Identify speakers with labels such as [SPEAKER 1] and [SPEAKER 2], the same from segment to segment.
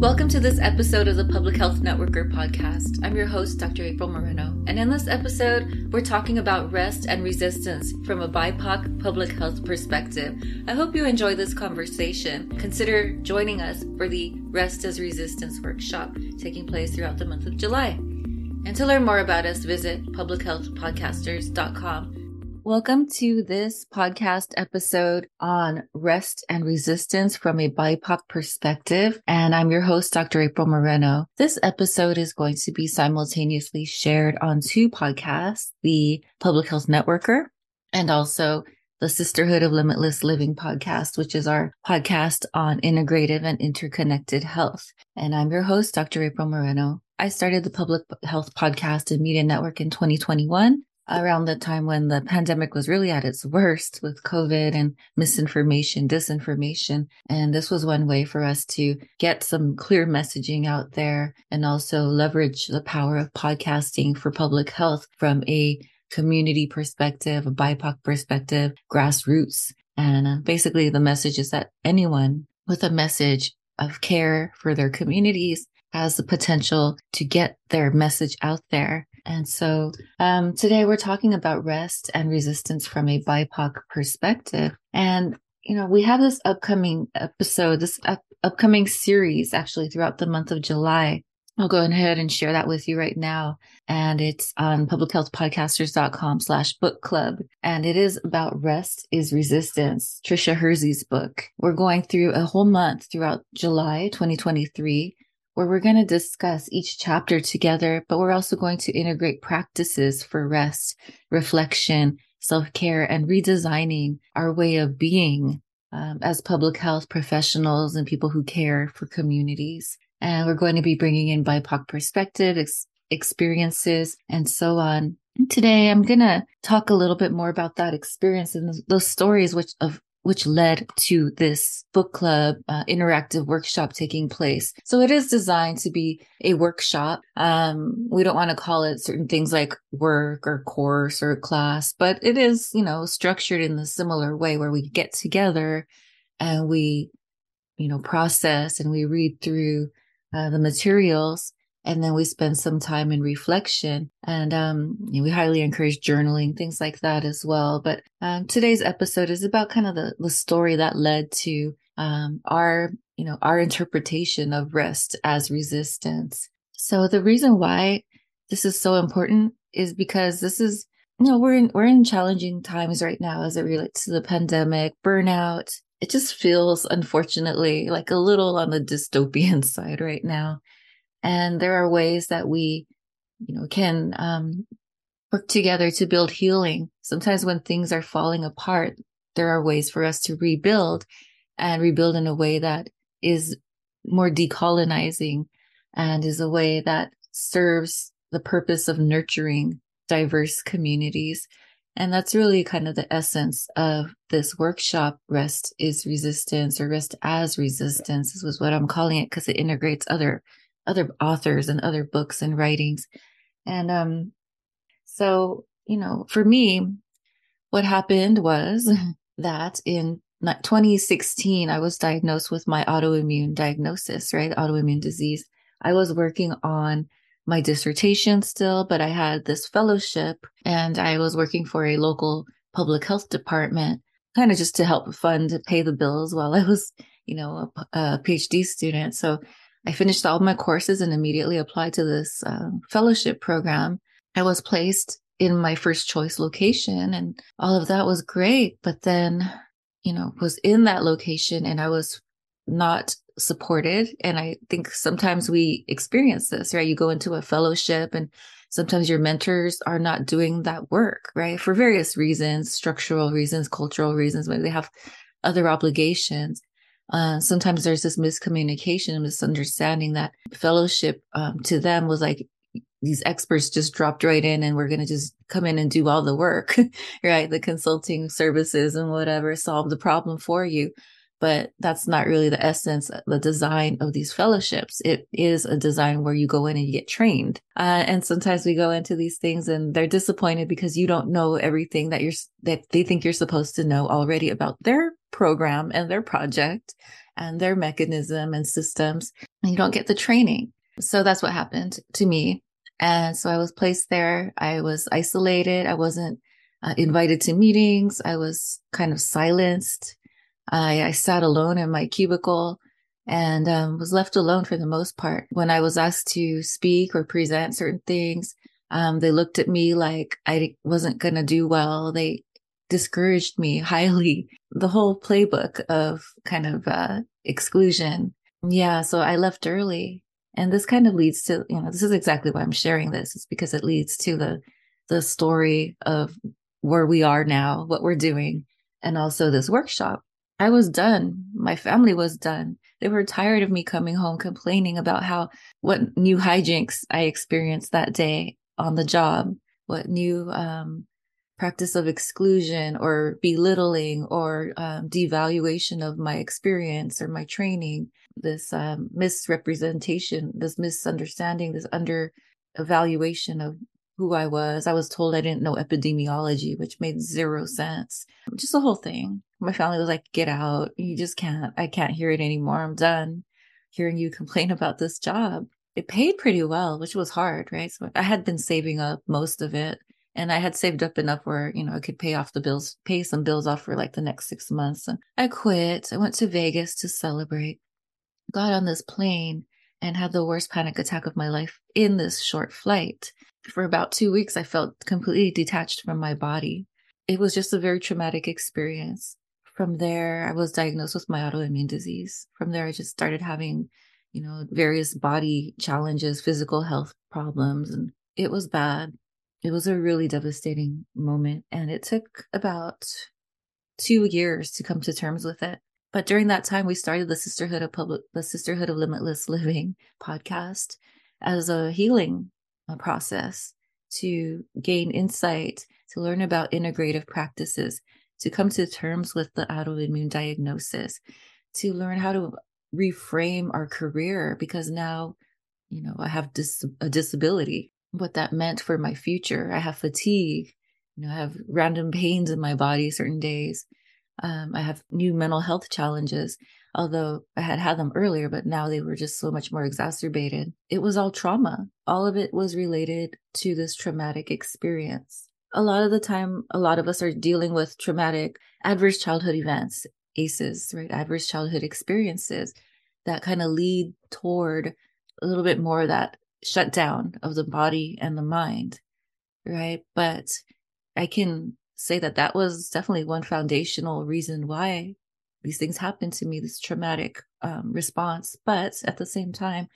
[SPEAKER 1] Welcome to this episode of the Public Health Networker podcast. I'm your host, Dr. April Moreno, and in this episode, we're talking about rest and resistance from a BIPOC public health perspective. I hope you enjoy this conversation. Consider joining us for the Rest as Resistance workshop taking place throughout the month of July. And to learn more about us, visit publichealthpodcasters.com Welcome to this podcast episode on rest and resistance from a BIPOC perspective. And I'm your host, Dr. April Moreno. This episode is going to be simultaneously shared on two podcasts, the Public Health Networker and also the Sisterhood of Limitless Living podcast, which is our podcast on integrative and interconnected health. And I'm your host, Dr. April Moreno. I started the Public Health Podcast and Media Network in 2021 around the time when the pandemic was really at its worst with COVID and misinformation, disinformation. And this was one way for us to get some clear messaging out there and also leverage the power of podcasting for public health from a community perspective, a BIPOC perspective, grassroots. And uh, basically the message is that anyone with a message of care for their communities has the potential to get their message out there and so um, today we're talking about rest and resistance from a BIPOC perspective. And, you know, we have this upcoming episode, this up- upcoming series actually throughout the month of July. I'll go ahead and share that with you right now. And it's on publichealthpodcasters.com slash book club. And it is about rest is resistance, Tricia Hersey's book. We're going through a whole month throughout July 2023 where we're going to discuss each chapter together, but we're also going to integrate practices for rest, reflection, self care, and redesigning our way of being um, as public health professionals and people who care for communities. And we're going to be bringing in BIPOC perspective, ex- experiences, and so on. Today, I'm going to talk a little bit more about that experience and those stories which of which led to this book club uh, interactive workshop taking place. So it is designed to be a workshop. Um, we don't want to call it certain things like work or course or class, but it is, you know, structured in a similar way where we get together and we, you know, process and we read through uh, the materials and then we spend some time in reflection and um, you know, we highly encourage journaling things like that as well. But um, today's episode is about kind of the, the story that led to um, our you know our interpretation of rest as resistance. So the reason why this is so important is because this is you know we're in we're in challenging times right now as it relates to the pandemic burnout. It just feels unfortunately like a little on the dystopian side right now and there are ways that we, you know, can um, work together to build healing. Sometimes when things are falling apart, there are ways for us to rebuild and rebuild in a way that is more decolonizing and is a way that serves the purpose of nurturing diverse communities. And that's really kind of the essence of this workshop. Rest is resistance or rest as resistance is what I'm calling it because it integrates other other authors and other books and writings. And um, so, you know, for me, what happened was that in 2016, I was diagnosed with my autoimmune diagnosis, right? Autoimmune disease. I was working on my dissertation still, but I had this fellowship and I was working for a local public health department, kind of just to help fund, pay the bills while I was, you know, a, a PhD student. So I finished all my courses and immediately applied to this uh, fellowship program. I was placed in my first choice location and all of that was great. But then, you know, was in that location and I was not supported. And I think sometimes we experience this, right? You go into a fellowship and sometimes your mentors are not doing that work, right? For various reasons, structural reasons, cultural reasons, maybe they have other obligations. Uh, sometimes there's this miscommunication and misunderstanding that fellowship um, to them was like these experts just dropped right in and we're going to just come in and do all the work, right? The consulting services and whatever solve the problem for you. But that's not really the essence, the design of these fellowships. It is a design where you go in and you get trained. Uh, and sometimes we go into these things and they're disappointed because you don't know everything that you're, that they think you're supposed to know already about their program and their project. and their mechanism and systems, and you don't get the training. So that's what happened to me. And so I was placed there. I was isolated. I wasn't uh, invited to meetings. I was kind of silenced. I, I sat alone in my cubicle and um, was left alone for the most part. When I was asked to speak or present certain things, um, they looked at me like I wasn't going to do well. They discouraged me highly. The whole playbook of kind of uh, exclusion. Yeah, so I left early. And this kind of leads to, you know, this is exactly why I'm sharing this. It's because it leads to the the story of where we are now, what we're doing, and also this workshop. I was done. My family was done. They were tired of me coming home complaining about how what new hijinks I experienced that day on the job, what new um, practice of exclusion or belittling or um, devaluation of my experience or my training, this um, misrepresentation, this misunderstanding, this under evaluation of who I was. I was told I didn't know epidemiology, which made zero sense. Just the whole thing. My family was like, get out. You just can't, I can't hear it anymore. I'm done hearing you complain about this job. It paid pretty well, which was hard, right? So I had been saving up most of it and I had saved up enough where, you know, I could pay off the bills, pay some bills off for like the next six months. And I quit. I went to Vegas to celebrate, got on this plane and had the worst panic attack of my life in this short flight for about two weeks, I felt completely detached from my body. It was just a very traumatic experience. From there, I was diagnosed with my autoimmune disease. From there, I just started having, you know, various body challenges, physical health problems, and it was bad. It was a really devastating moment. And it took about two years to come to terms with it. But during that time, we started the Sisterhood of Public, the Sisterhood of Limitless Living podcast as a healing uh, process to gain insight, to learn about integrative practices, to come to terms with the autoimmune diagnosis, to learn how to reframe our career because now, you know, I have dis- a disability, what that meant for my future. I have fatigue, you know, I have random pains in my body certain days. Um, I have new mental health challenges although I had had them earlier, but now they were just so much more exacerbated. It was all trauma. All of it was related to this traumatic experience. A lot of the time, a lot of us are dealing with traumatic adverse childhood events, ACEs, right? Adverse childhood experiences that kind of lead toward a little bit more of that shutdown of the body and the mind, right? But I can say that that was definitely one foundational reason why these things happened to me, this traumatic um, response. But at the same time,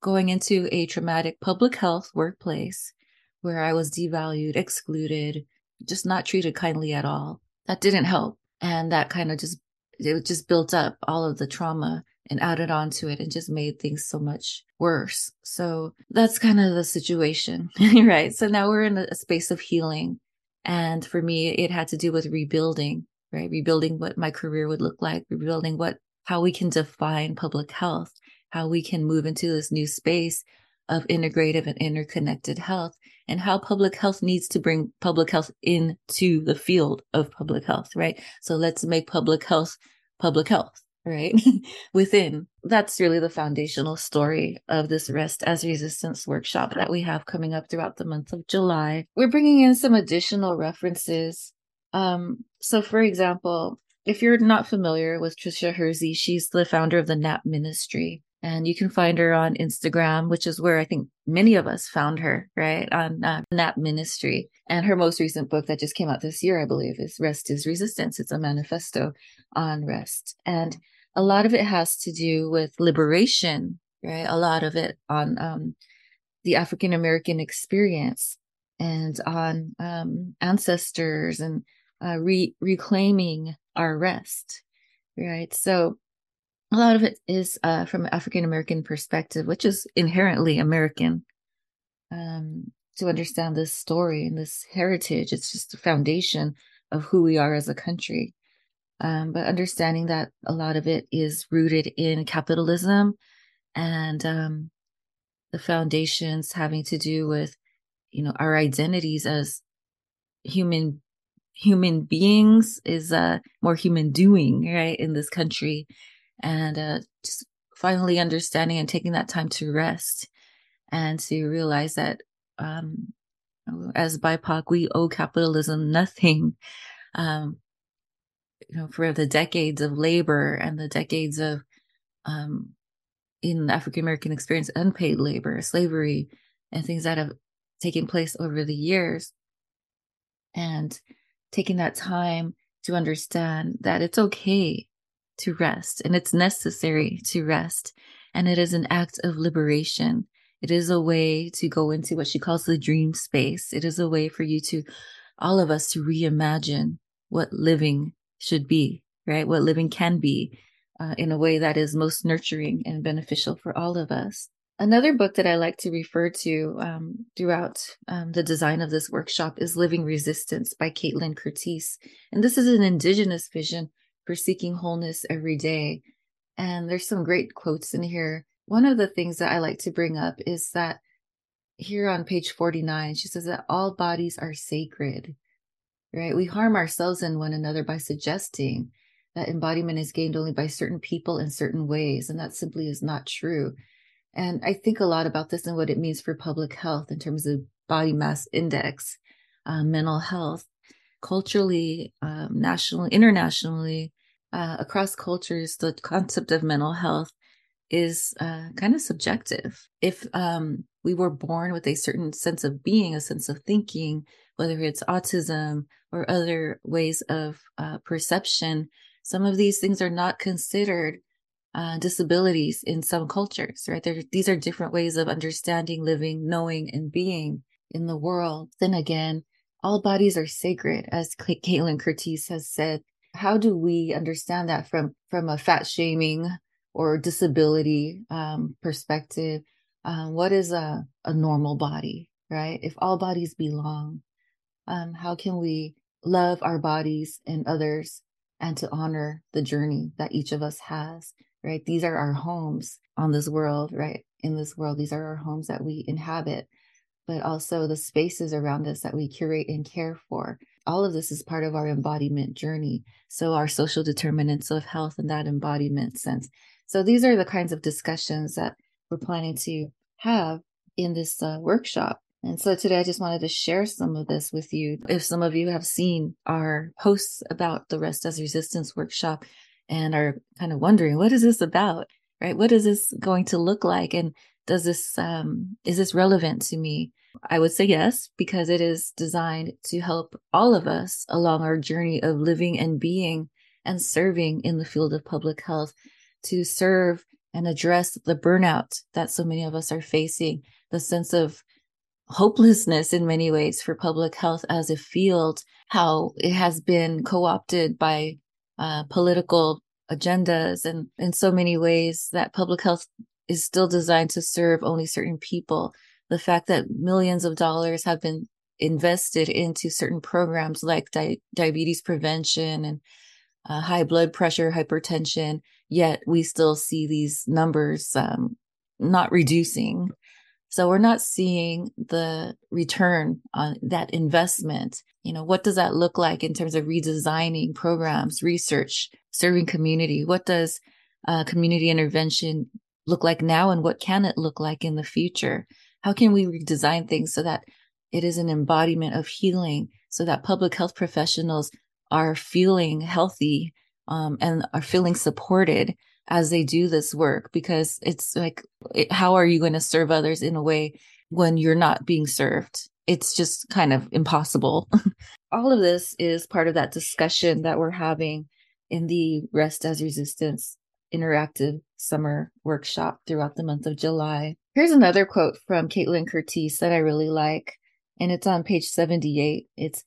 [SPEAKER 1] going into a traumatic public health workplace where I was devalued, excluded, just not treated kindly at all, that didn't help. And that kind of just, it just built up all of the trauma and added on to it and just made things so much worse. So that's kind of the situation, right? So now we're in a space of healing. And for me, it had to do with rebuilding right? Rebuilding what my career would look like, rebuilding what, how we can define public health, how we can move into this new space of integrative and interconnected health and how public health needs to bring public health into the field of public health, right? So let's make public health public health, right? Within. That's really the foundational story of this Rest as Resistance workshop that we have coming up throughout the month of July. We're bringing in some additional references um, so, for example, if you're not familiar with Tricia Hersey, she's the founder of the NAP Ministry. And you can find her on Instagram, which is where I think many of us found her, right? On uh, NAP Ministry. And her most recent book that just came out this year, I believe, is Rest is Resistance. It's a manifesto on rest. And a lot of it has to do with liberation, right? A lot of it on um, the African American experience and on um, ancestors and uh, re- reclaiming our rest, right? So a lot of it is uh, from an African American perspective, which is inherently American. Um, to understand this story and this heritage, it's just the foundation of who we are as a country. Um, but understanding that a lot of it is rooted in capitalism and um, the foundations having to do with, you know, our identities as human human beings is uh more human doing right in this country and uh, just finally understanding and taking that time to rest and to realize that um, as BIPOC, we owe capitalism nothing. Um, you know, for the decades of labor and the decades of, um, in African American experience, unpaid labor, slavery, and things that have taken place over the years. And taking that time to understand that it's okay to rest and it's necessary to rest. And it is an act of liberation. It is a way to go into what she calls the dream space. It is a way for you to, all of us, to reimagine what living should be, right? What living can be uh, in a way that is most nurturing and beneficial for all of us. Another book that I like to refer to um, throughout um, the design of this workshop is Living Resistance by Kaitlin Curtice. And this is an indigenous vision for seeking wholeness every day. And there's some great quotes in here. One of the things that I like to bring up is that here on page 49, she says that all bodies are sacred, right? We harm ourselves and one another by suggesting that embodiment is gained only by certain people in certain ways. And that simply is not true and I think a lot about this and what it means for public health in terms of body mass index, uh, mental health, culturally, um, nationally, internationally, uh, across cultures. The concept of mental health is uh, kind of subjective. If um, we were born with a certain sense of being, a sense of thinking, whether it's autism or other ways of uh, perception, some of these things are not considered uh, disabilities in some cultures, right? There, these are different ways of understanding, living, knowing, and being in the world. Then again, all bodies are sacred, as Kaitlin Curtice has said. How do we understand that from from a fat shaming or disability um, perspective? Um, what is a, a normal body, right? If all bodies belong, um, how can we love our bodies and others and to honor the journey that each of us has? right? These are our homes on this world, right? In this world, these are our homes that we inhabit, but also the spaces around us that we curate and care for. All of this is part of our embodiment journey. So, our social determinants of health in that embodiment sense. So, these are the kinds of discussions that we're planning to have in this uh, workshop. And so today I just wanted to share some of this with you. If some of you have seen our posts about the Rest as Resistance workshop, and are kind of wondering, what is this about? Right? What is this going to look like? And does this, um, is this relevant to me? I would say yes, because it is designed to help all of us along our journey of living and being and serving in the field of public health to serve and address the burnout that so many of us are facing, the sense of hopelessness in many ways for public health as a field, how it has been co opted by uh, political agendas and in so many ways that public health is still designed to serve only certain people. The fact that millions of dollars have been invested into certain programs like di- diabetes prevention and uh, high blood pressure, hypertension, yet we still see these numbers um, not reducing. So we're not seeing the return on that investment. You know, what does that look like in terms of redesigning programs, research, serving community? What does uh, community intervention look like now and what can it look like in the future? How can we redesign things so that it is an embodiment of healing so that public health professionals are feeling healthy um, and are feeling supported as they do this work because it's like it, how are you going to serve others in a way when you're not being served? It's just kind of impossible. All of this is part of that discussion that we're having in the rest as resistance interactive summer workshop throughout the month of july. Here's another quote from kaitlin curtice that i really like and it's on page 78 it's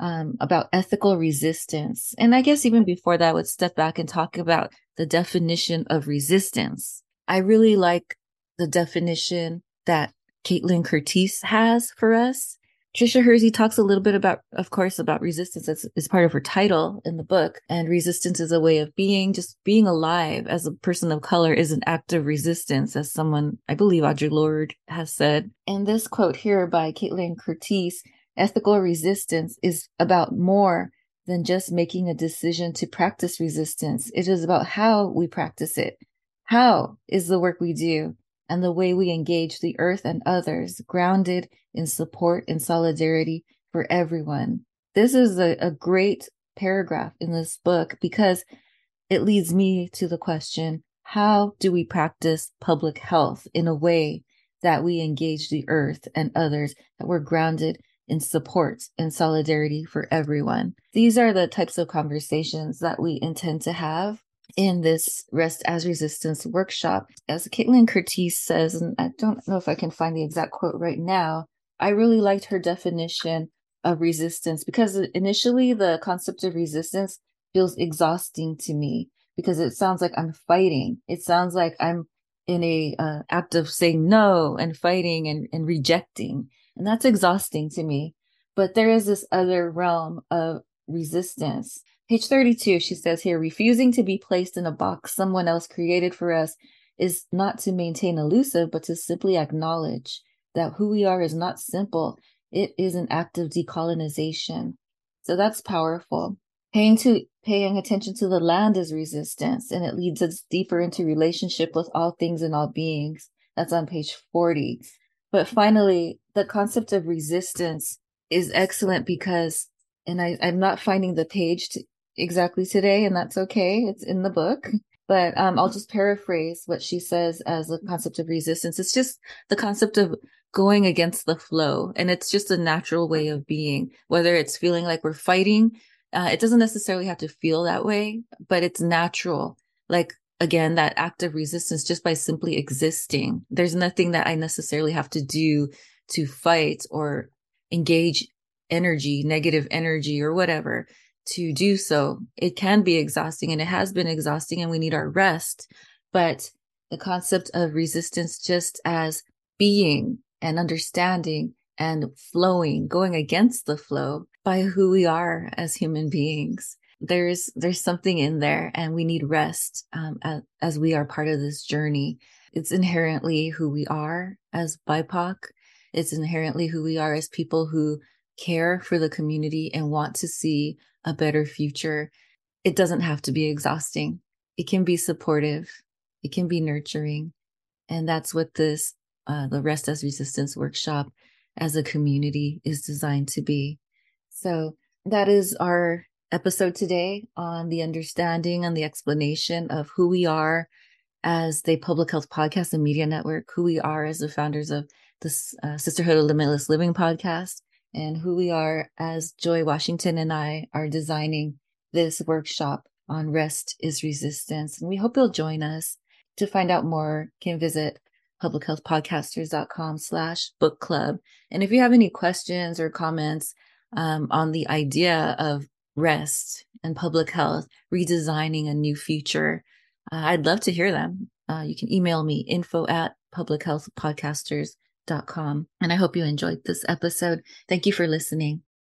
[SPEAKER 1] um, about ethical resistance. And I guess even before that, I would step back and talk about the definition of resistance. I really like the definition that Kaitlin Curtice has for us. Tricia Hersey talks a little bit about, of course, about resistance as, as part of her title in the book. And resistance is a way of being, just being alive as a person of color is an act of resistance, as someone, I believe Audre Lorde has said. And this quote here by Kaitlin Curtice ethical resistance is about more than just making a decision to practice resistance. It is about how we practice it. How is the work we do and the way we engage the earth and others grounded in support and solidarity for everyone. This is a, a great paragraph in this book because it leads me to the question how do we practice public health in a way that we engage the earth and others, that we're grounded in support and solidarity for everyone? These are the types of conversations that we intend to have in this Rest as Resistance workshop. As Kaitlin Curtice says, and I don't know if I can find the exact quote right now, I really liked her definition of resistance because initially the concept of resistance feels exhausting to me because it sounds like I'm fighting. It sounds like I'm in a uh, act of saying no and fighting and, and rejecting. And that's exhausting to me. But there is this other realm of resistance Page 32, she says here refusing to be placed in a box someone else created for us is not to maintain elusive, but to simply acknowledge that who we are is not simple. It is an act of decolonization. So that's powerful. Paying to paying attention to the land is resistance, and it leads us deeper into relationship with all things and all beings. That's on page 40. But finally, the concept of resistance is excellent because, and I, I'm not finding the page to, exactly today, and that's okay. It's in the book. But um, I'll just paraphrase what she says as a concept of resistance. It's just the concept of going against the flow. And it's just a natural way of being, whether it's feeling like we're fighting. Uh, it doesn't necessarily have to feel that way, but it's natural. Like, again, that act of resistance just by simply existing. There's nothing that I necessarily have to do to fight or engage energy, negative energy, or whatever to do so. It can be exhausting and it has been exhausting and we need our rest. But the concept of resistance just as being and understanding and flowing, going against the flow by who we are as human beings. There's there's something in there, and we need rest um, as, as we are part of this journey. It's inherently who we are as BIPOC. It's inherently who we are as people who care for the community and want to see a better future, it doesn't have to be exhausting. It can be supportive. It can be nurturing. And that's what this, uh, the Rest as Resistance workshop as a community is designed to be. So that is our episode today on the understanding and the explanation of who we are as the public health podcast and media network, who we are as the founders of the uh, Sisterhood of Limitless Living podcast, and who we are as Joy Washington and I are designing this workshop on rest is resistance. And we hope you'll join us. To find out more, can visit publichealthpodcasters.com slash book club. And if you have any questions or comments um, on the idea of rest and public health, redesigning a new future, uh, I'd love to hear them. Uh, you can email me info at publichealthpodcasters.com com. And I hope you enjoyed this episode. Thank you for listening.